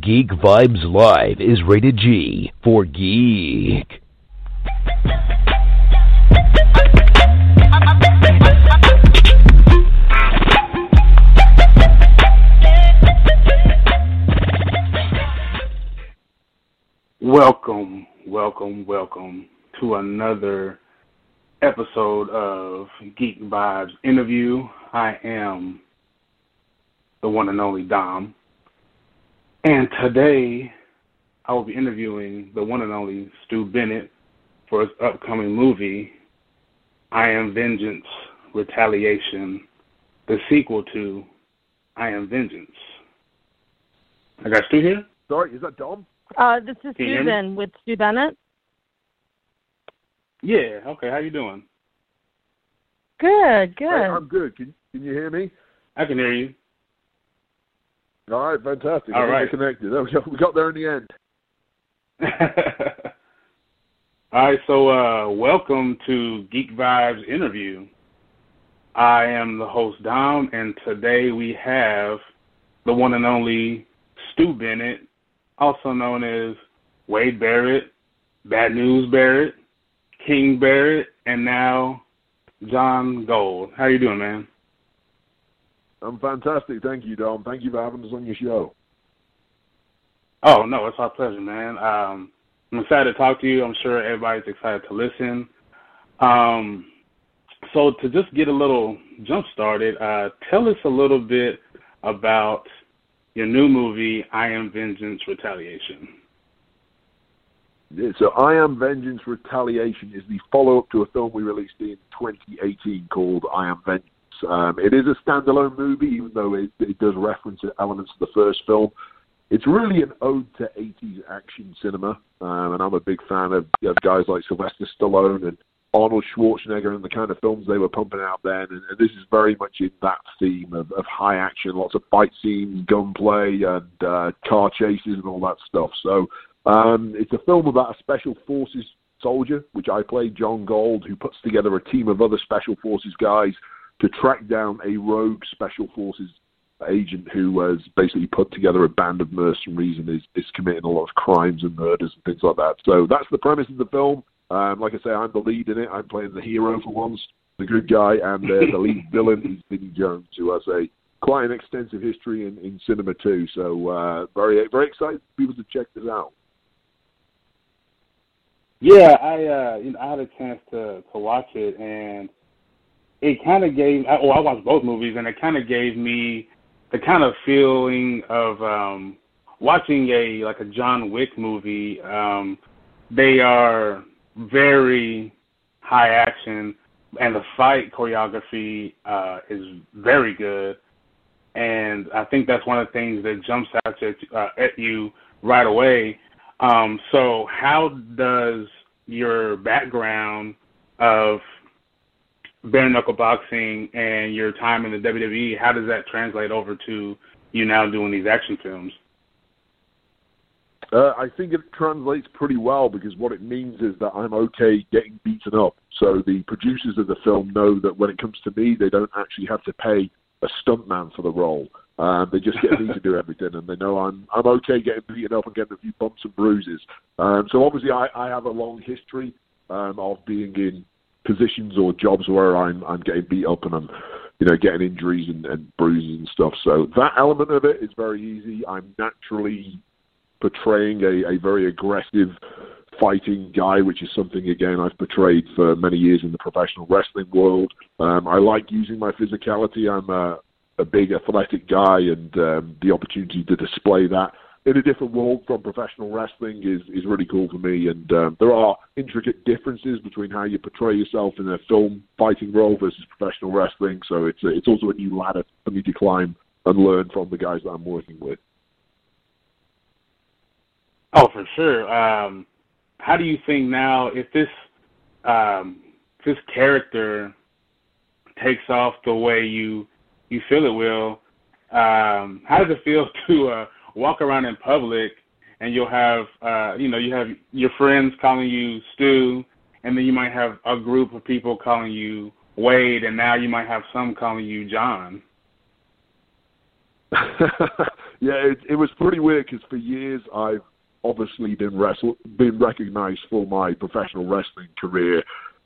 Geek Vibes Live is rated G for geek. Welcome, welcome, welcome to another episode of Geek Vibes interview. I am the one and only Dom. And today I will be interviewing the one and only Stu Bennett for his upcoming movie, I Am Vengeance Retaliation, the sequel to I Am Vengeance. I got Stu here? Sorry, is that Dom? Uh, this is Can you? Susan with Stu Bennett. Yeah, okay, how you doing? Good, good. Hey, I'm good. Can, can you hear me? I can hear you. All right, fantastic. All right. We're connected. There we go. We got there in the end. All right, so uh, welcome to Geek Vibes interview. I am the host Dom, and today we have the one and only Stu Bennett, also known as Wade Barrett, Bad News Barrett, King Barrett, and now John Gold. How you doing, man? I'm fantastic. Thank you, Dom. Thank you for having us on your show. Oh no, it's our pleasure, man. Um, I'm excited to talk to you. I'm sure everybody's excited to listen. Um, so to just get a little jump started, uh, tell us a little bit about your new movie, I Am Vengeance Retaliation. Yeah, So, I Am Vengeance Retaliation is the follow up to a film we released in 2018 called I Am Vengeance. Um, it is a standalone movie, even though it, it does reference elements of the first film. It's really an ode to 80s action cinema, um, and I'm a big fan of, of guys like Sylvester Stallone and Arnold Schwarzenegger and the kind of films they were pumping out then. And, and this is very much in that theme of, of high action, lots of fight scenes, gunplay, and uh, car chases, and all that stuff. So um, it's a film about a special forces soldier, which I play, John Gold, who puts together a team of other special forces guys to track down a rogue special forces agent who has basically put together a band of mercenaries and is, is committing a lot of crimes and murders and things like that. So that's the premise of the film. Um, like I say, I'm the lead in it. I'm playing the hero for once, the good guy, and uh, the lead villain is Vinnie Jones, who has a quite an extensive history in, in cinema too. So uh, very very excited for people to check this out. Yeah, I uh, you know, I had a chance to to watch it, and it kind of gave. Well, I watched both movies, and it kind of gave me the kind of feeling of um, watching a like a John Wick movie. Um, they are very high action, and the fight choreography uh, is very good. And I think that's one of the things that jumps out at, uh, at you right away. Um, so, how does your background of bare knuckle boxing and your time in the WWE, how does that translate over to you now doing these action films? Uh, I think it translates pretty well because what it means is that I'm okay getting beaten up. So the producers of the film know that when it comes to me, they don't actually have to pay a stuntman for the role. Um, they just get me to do everything, and they know I'm I'm okay getting beaten up and getting a few bumps and bruises. Um, so obviously, I, I have a long history um, of being in positions or jobs where I'm I'm getting beat up and I'm you know getting injuries and, and bruises and stuff. So that element of it is very easy. I'm naturally portraying a, a very aggressive fighting guy, which is something again I've portrayed for many years in the professional wrestling world. Um, I like using my physicality. I'm a, a big athletic guy, and um, the opportunity to display that in a different world from professional wrestling is is really cool for me. And um, there are intricate differences between how you portray yourself in a film fighting role versus professional wrestling. So it's a, it's also a new ladder for me to climb and learn from the guys that I'm working with. Oh, for sure. Um, how do you think now if this um, this character takes off the way you you feel it will? Um, how does it feel to uh, walk around in public and you'll have uh, you know you have your friends calling you Stu, and then you might have a group of people calling you Wade, and now you might have some calling you John. yeah, it, it was pretty weird because for years I've obviously been wrestle been recognized for my professional wrestling career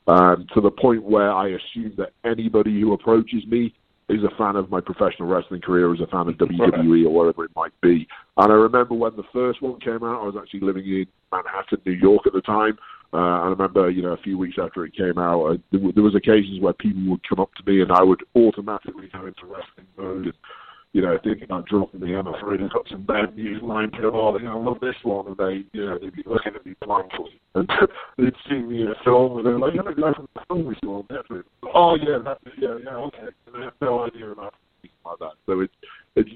um, to the point where I assume that anybody who approaches me is a fan of my professional wrestling career, is a fan of WWE or whatever it might be. And I remember when the first one came out, I was actually living in Manhattan, New York at the time. Uh, I remember, you know, a few weeks after it came out, uh, there, there was occasions where people would come up to me and I would automatically go into wrestling mode and you know, thinking about dropping me, I'm afraid I've got some bad news lined up. Oh, you know, I love this one, and they, you know, they'd be looking at me blankly, and they'd see me in a film, and they're like, "You're the guy from the film we saw on Netflix." Oh yeah, that's yeah, yeah, okay. And they have no idea about anything like that. So it's it's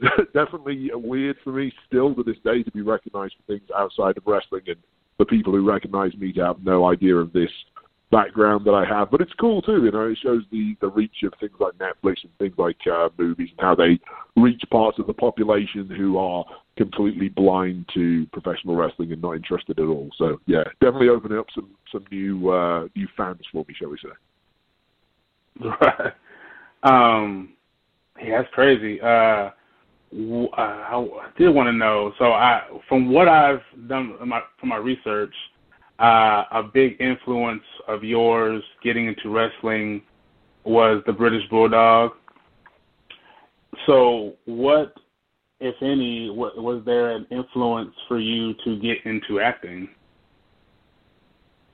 definitely weird for me still to this day to be recognised for things outside of wrestling, and for people who recognise me to have no idea of this background that I have. But it's cool too, you know. It shows the the reach of things like Netflix and things like uh, movies and how they reach parts of the population who are completely blind to professional wrestling and not interested at all. So yeah, definitely opening up some some new uh, new fans for me, shall we say? Right. Um, yeah, that's crazy. Uh, I did want to know. So, I, from what I've done my, from my research, uh, a big influence of yours getting into wrestling was the British Bulldog. So, what, if any, what, was there an influence for you to get into acting?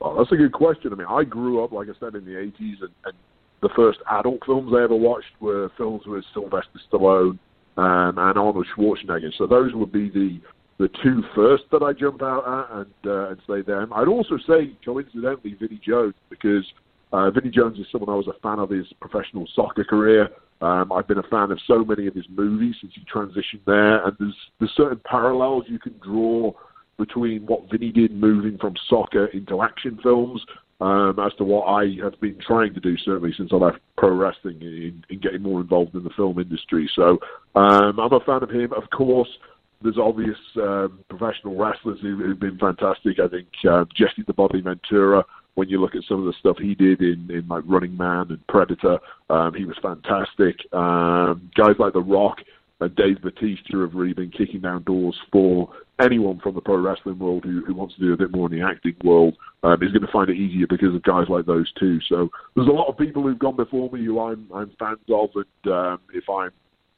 Well, that's a good question. I mean, I grew up, like I said, in the 80s, and, and the first adult films I ever watched were films with Sylvester Stallone um, and Arnold Schwarzenegger. So those would be the the two first that I jump out at and uh, and say them. I'd also say coincidentally Vinnie Jones because uh, Vinnie Jones is someone I was a fan of his professional soccer career. Um, I've been a fan of so many of his movies since he transitioned there, and there's there's certain parallels you can draw between what Vinnie did moving from soccer into action films um, as to what I have been trying to do certainly since I left pro wrestling in, in getting more involved in the film industry. So um, I'm a fan of him. Of course, there's obvious um, professional wrestlers who, who've been fantastic. I think uh, Jesse the Body Ventura. When you look at some of the stuff he did in, in like Running Man and Predator, um, he was fantastic. Um, guys like The Rock and Dave Batista have really been kicking down doors for anyone from the pro wrestling world who, who wants to do a bit more in the acting world um, is going to find it easier because of guys like those two. So there's a lot of people who've gone before me who I'm I'm fans of, and um, if I'm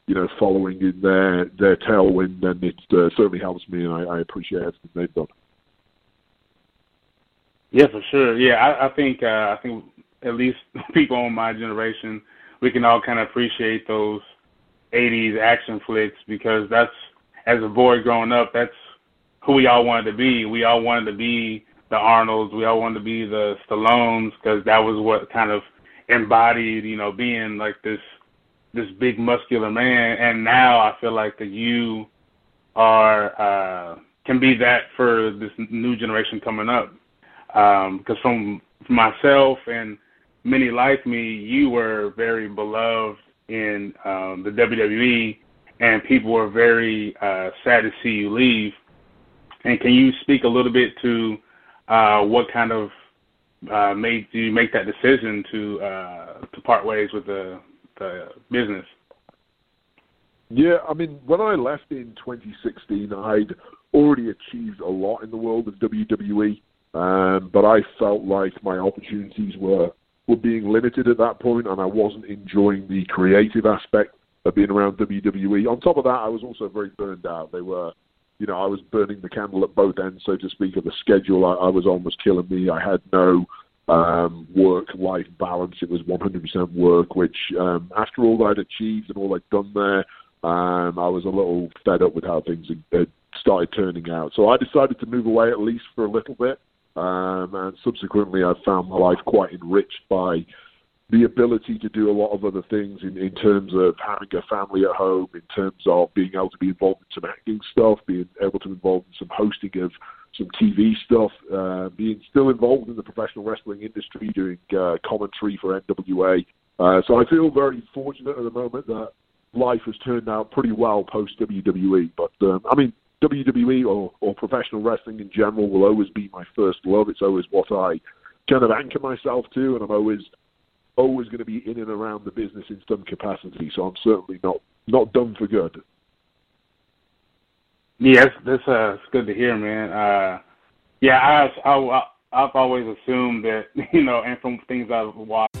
you know following in their their tailwind, then it uh, certainly helps me, and I, I appreciate everything they've done. Yeah, for sure. Yeah, I, I think uh, I think at least people in my generation, we can all kind of appreciate those '80s action flicks because that's as a boy growing up, that's who we all wanted to be. We all wanted to be the Arnolds. We all wanted to be the Stallones because that was what kind of embodied, you know, being like this this big muscular man. And now I feel like that you are uh, can be that for this new generation coming up. Because um, from, from myself and many like me, you were very beloved in um, the WWE, and people were very uh, sad to see you leave. And can you speak a little bit to uh, what kind of uh, made you make that decision to uh, to part ways with the the business? Yeah, I mean, when I left in 2016, I'd already achieved a lot in the world of WWE, um, but I felt like my opportunities were were being limited at that point, and I wasn't enjoying the creative aspect of being around WWE. On top of that, I was also very burned out. They were you know, I was burning the candle at both ends, so to speak, of the schedule. I, I was almost killing me. I had no um, work-life balance. It was 100% work, which um, after all I'd achieved and all I'd done there, um, I was a little fed up with how things had started turning out. So I decided to move away at least for a little bit. Um, and subsequently, I found my life quite enriched by the ability to do a lot of other things in, in terms of having a family at home, in terms of being able to be involved in some acting stuff, being able to be involved in some hosting of some TV stuff, uh, being still involved in the professional wrestling industry, doing uh, commentary for NWA. Uh, so I feel very fortunate at the moment that life has turned out pretty well post WWE. But um, I mean, WWE or, or professional wrestling in general will always be my first love. It's always what I kind of anchor myself to, and I'm always always going to be in and around the business in some capacity. So I'm certainly not not done for good. Yes, that's uh, good to hear, man. Uh, yeah, I, I I've always assumed that you know, and from things I've watched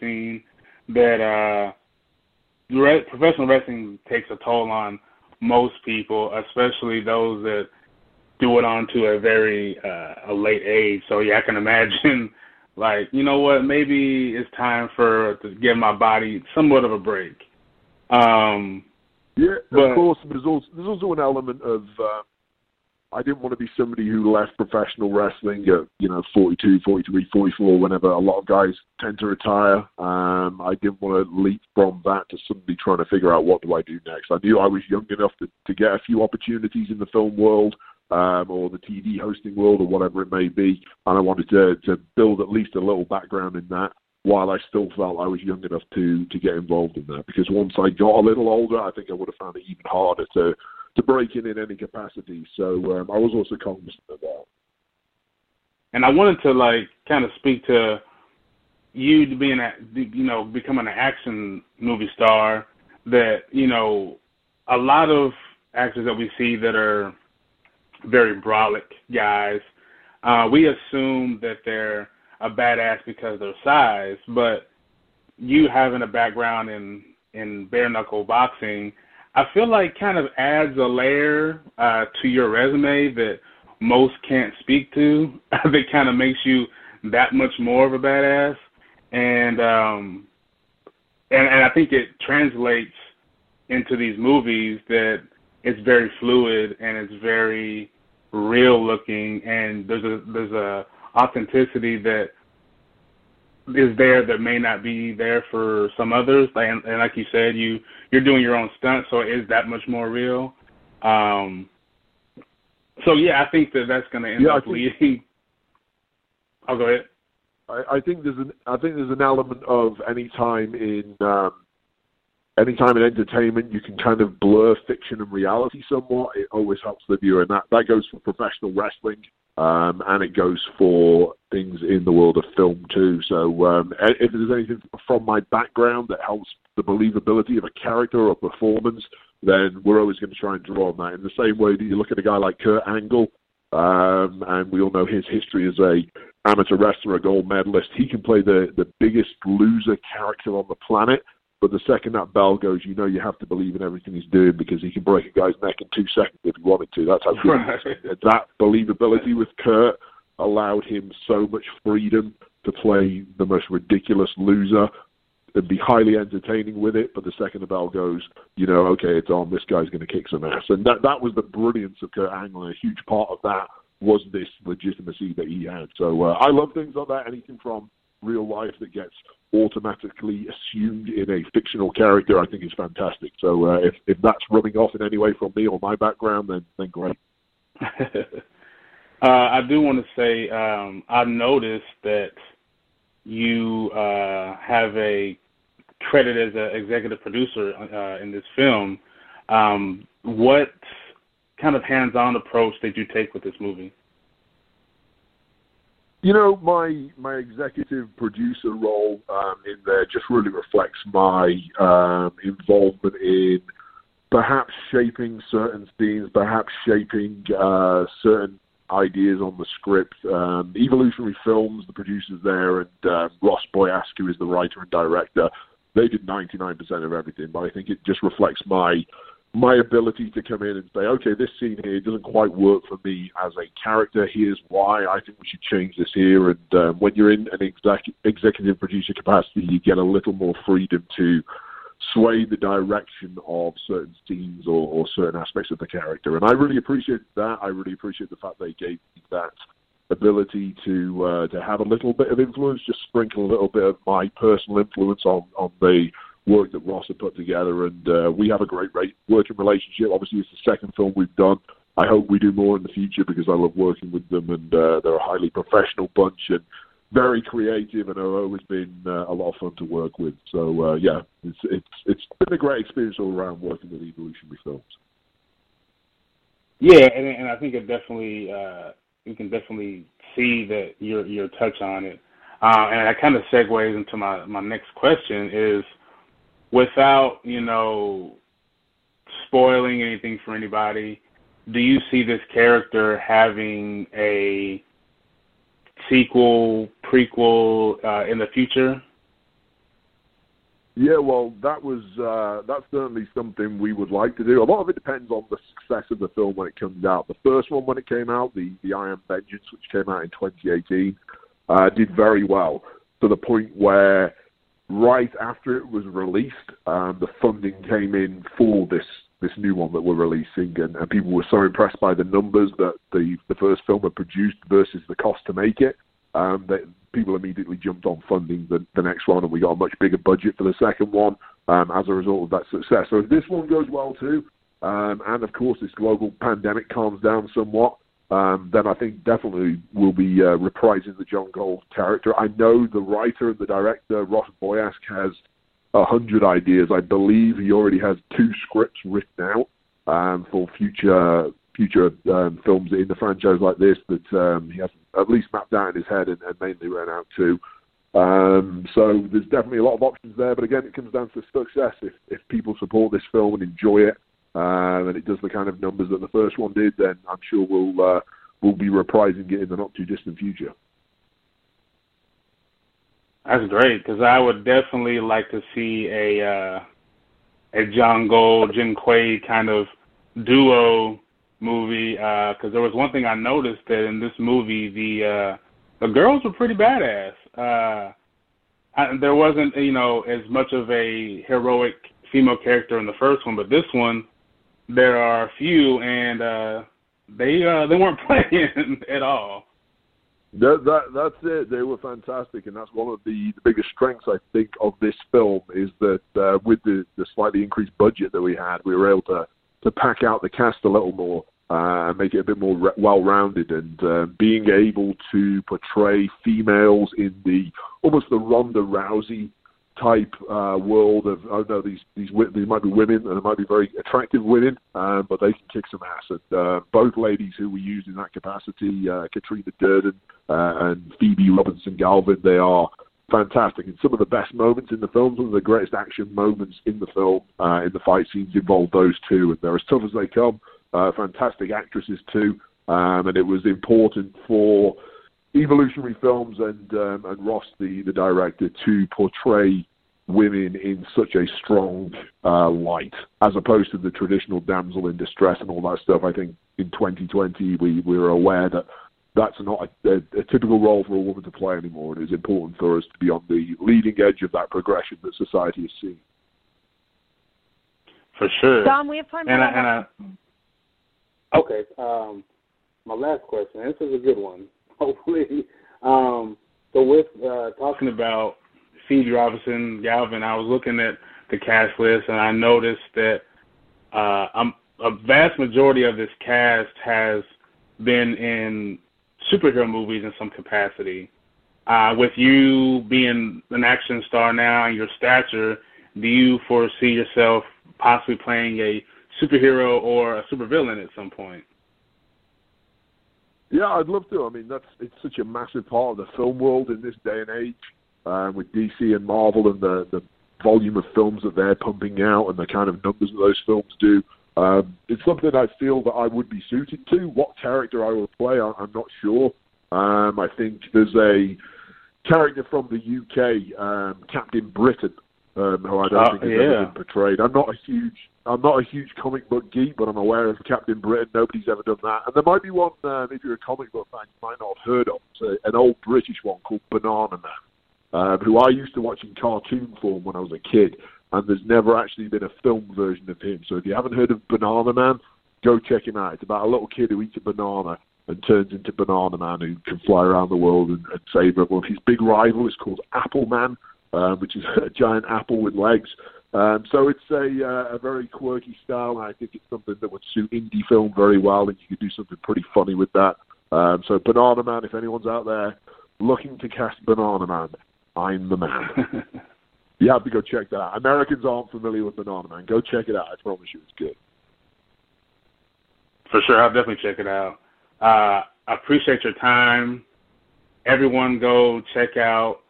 scene that uh, re- professional wrestling takes a toll on most people, especially those that do it on to a very uh, a late age. So yeah, I can imagine like you know what, maybe it's time for to give my body somewhat of a break. Um, yeah, but, of course. There's also there's also an element of uh, I didn't want to be somebody who left professional wrestling at, you know, 42, 43, 44, whenever a lot of guys tend to retire. Um, I didn't want to leap from that to suddenly trying to figure out what do I do next. I knew I was young enough to, to get a few opportunities in the film world um, or the TV hosting world or whatever it may be, and I wanted to, to build at least a little background in that while I still felt I was young enough to to get involved in that. Because once I got a little older, I think I would have found it even harder to to break in in any capacity. So um, I was also cognizant of that. And I wanted to like kind of speak to you being a you know becoming an action movie star. That you know a lot of actors that we see that are very brolic guys. Uh, we assume that they're a badass because of their size, but you having a background in in bare knuckle boxing I feel like kind of adds a layer uh, to your resume that most can't speak to. that kind of makes you that much more of a badass, and um, and and I think it translates into these movies that it's very fluid and it's very real looking, and there's a there's a authenticity that is there that may not be there for some others. And, and like you said, you you're doing your own stunt, so it is that much more real. Um, so yeah, I think that that's going to end yeah, up leading. I'll oh, go ahead. I, I think there's an I think there's an element of any time in um, anytime in entertainment you can kind of blur fiction and reality somewhat. It always helps the viewer, and that that goes for professional wrestling. Um, and it goes for things in the world of film too. So um, if there's anything from my background that helps the believability of a character or performance, then we're always going to try and draw on that. In the same way that you look at a guy like Kurt Angle, um, and we all know his history as a amateur wrestler, a gold medalist. He can play the the biggest loser character on the planet, but the second that bell goes, you know you have to believe in everything he's doing because he can break a guy's neck in two seconds if he wanted to. That's how good right. that believability with Kurt allowed him so much freedom to play the most ridiculous loser and be highly entertaining with it. But the second the bell goes, you know, okay, it's on. This guy's going to kick some ass, and that that was the brilliance of Kurt Angle. And a huge part of that was this legitimacy that he had. So uh, I love things like that. Anything from real life that gets automatically assumed in a fictional character, I think is fantastic. So uh, if if that's rubbing off in any way from me or my background, then then great. uh, I do want to say um, I noticed that you uh, have a credit as an executive producer uh, in this film. Um, what kind of hands-on approach did you take with this movie? You know, my my executive producer role um, in there just really reflects my um, involvement in perhaps shaping certain scenes, perhaps shaping uh, certain ideas on the script. Um, Evolutionary Films, the producers there, and uh, Ross Boyask, is the writer and director, they did 99% of everything. But I think it just reflects my my ability to come in and say, okay, this scene here doesn't quite work for me as a character. Here's why. I think we should change this here. And um, when you're in an exec- executive producer capacity, you get a little more freedom to sway the direction of certain scenes or, or certain aspects of the character. And I really appreciate that. I really appreciate the fact they gave me that ability to uh, to have a little bit of influence, just sprinkle a little bit of my personal influence on on the work that Ross had put together, and uh, we have a great working relationship. Obviously, it's the second film we've done. I hope we do more in the future because I love working with them, and uh, they're a highly professional bunch and very creative, and have always been uh, a lot of fun to work with. So uh, yeah, it's it's it's been a great experience all around working with Evolutionary Films. Yeah, and, and I think it definitely uh, you can definitely see that your your touch on it, uh, and that kind of segues into my my next question is without, you know, spoiling anything for anybody, do you see this character having a sequel, prequel uh, in the future? Yeah, well, that was uh, that's certainly something we would like to do. A lot of it depends on the success of the film when it comes out. The first one, when it came out, the the I Am Vengeance, which came out in 2018, uh, did very well to the point where right after it was released, um, the funding came in for this this new one that we're releasing, and, and people were so impressed by the numbers that the the first film had produced versus the cost to make it um, that people immediately jumped on funding the, the next one, and we got a much bigger budget for the second one um, as a result of that success. So if this one goes well too, um, and of course this global pandemic calms down somewhat, um, then I think definitely we'll be uh, reprising the John Gold character. I know the writer and the director, Ross Boyask, has a hundred ideas. I believe he already has two scripts written out um, for future future um, films in the franchise like this that um, he has at least mapped out in his head and, and mainly ran out to. Um, so there's definitely a lot of options there, but again, it comes down to success. If if people support this film and enjoy it, uh, and it does the kind of numbers that the first one did, then I'm sure we'll uh, we'll be reprising it in the not too distant future. That's great because I would definitely like to see a uh, a John Gold, Jen Quaid kind of duo movie. Because uh, there was one thing I noticed that in this movie, the uh, the girls were pretty badass. Uh, I, there wasn't you know as much of a heroic female character in the first one, but this one there are a few, and uh, they uh, they weren't playing at all. That, that that's it. They were fantastic, and that's one of the, the biggest strengths I think of this film is that uh, with the, the slightly increased budget that we had, we were able to to pack out the cast a little more uh, and make it a bit more re- well-rounded, and uh, being able to portray females in the almost the Ronda Rousey type uh, world of oh no these these these might be women and they might be very attractive women, um, but they can kick some ass. And uh, both ladies who we used in that capacity, uh, Katrina Durden uh, and Phoebe Robinson Galvin, they are fantastic. And some of the best moments in the film, some of the greatest action moments in the film, uh, in the fight scenes involve those two, and they're as tough as they come. Uh, fantastic actresses too, um, and it was important for evolutionary films and um, and Ross, the the director, to portray women in such a strong uh, light, as opposed to the traditional damsel in distress and all that stuff. I think in 2020 we we were aware that that's not a, a, a typical role for a woman to play anymore. And It is important for us to be on the leading edge of that progression that society is seeing. For sure. Dom, we have time for and I, and I, Okay. Um, my last question. This is a good one. Hopefully. Um, so with uh, talking about Phoebe Robinson, Galvin, I was looking at the cast list and I noticed that uh, I'm, a vast majority of this cast has been in superhero movies in some capacity. Uh, with you being an action star now and your stature, do you foresee yourself possibly playing a superhero or a supervillain at some point? Yeah, I'd love to. I mean, that's it's such a massive part of the film world in this day and age, uh, with DC and Marvel and the the volume of films that they're pumping out and the kind of numbers that those films do. Um, it's something I feel that I would be suited to. What character I will play, I, I'm not sure. Um, I think there's a character from the UK, um, Captain Britain, um, who I don't Oh, think has yeah. ever been portrayed. I'm not a huge, I'm not a huge comic book geek, but I'm aware of Captain Britain. Nobody's ever done that, and there might be one um, if you're a comic book fan you might not have heard of. It's a, an old British one called Banana Man, um, who I used to watch in cartoon form when I was a kid, and there's never actually been a film version of him. So if you haven't heard of Banana Man, go check him out. It's about a little kid who eats a banana and turns into Banana Man who can fly around the world and, and save everyone. His big rival is called Apple Man, um, which is a giant apple with legs. Um, so it's a, uh, a very quirky style, and I think it's something that would suit indie film very well, and you could do something pretty funny with that. Um, so Banana Man, if anyone's out there looking to cast Banana Man, I'm the man. you have to go check that out. Americans aren't familiar with Banana Man. Go check it out. I promise you, it's good. For sure, I'll definitely check it out. Uh, I appreciate your time. Everyone, go check out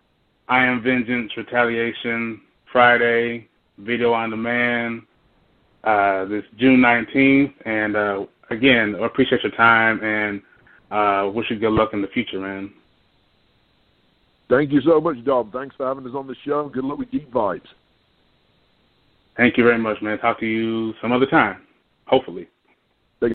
I Am Vengeance Retaliation Friday video on demand uh, this June 19th. And uh, again, I appreciate your time and uh, wish you good luck in the future, man. Thank you so much, Dom. Thanks for having us on the show. Good luck with Geek Vibes. Thank you very much, man. Talk to you some other time, hopefully.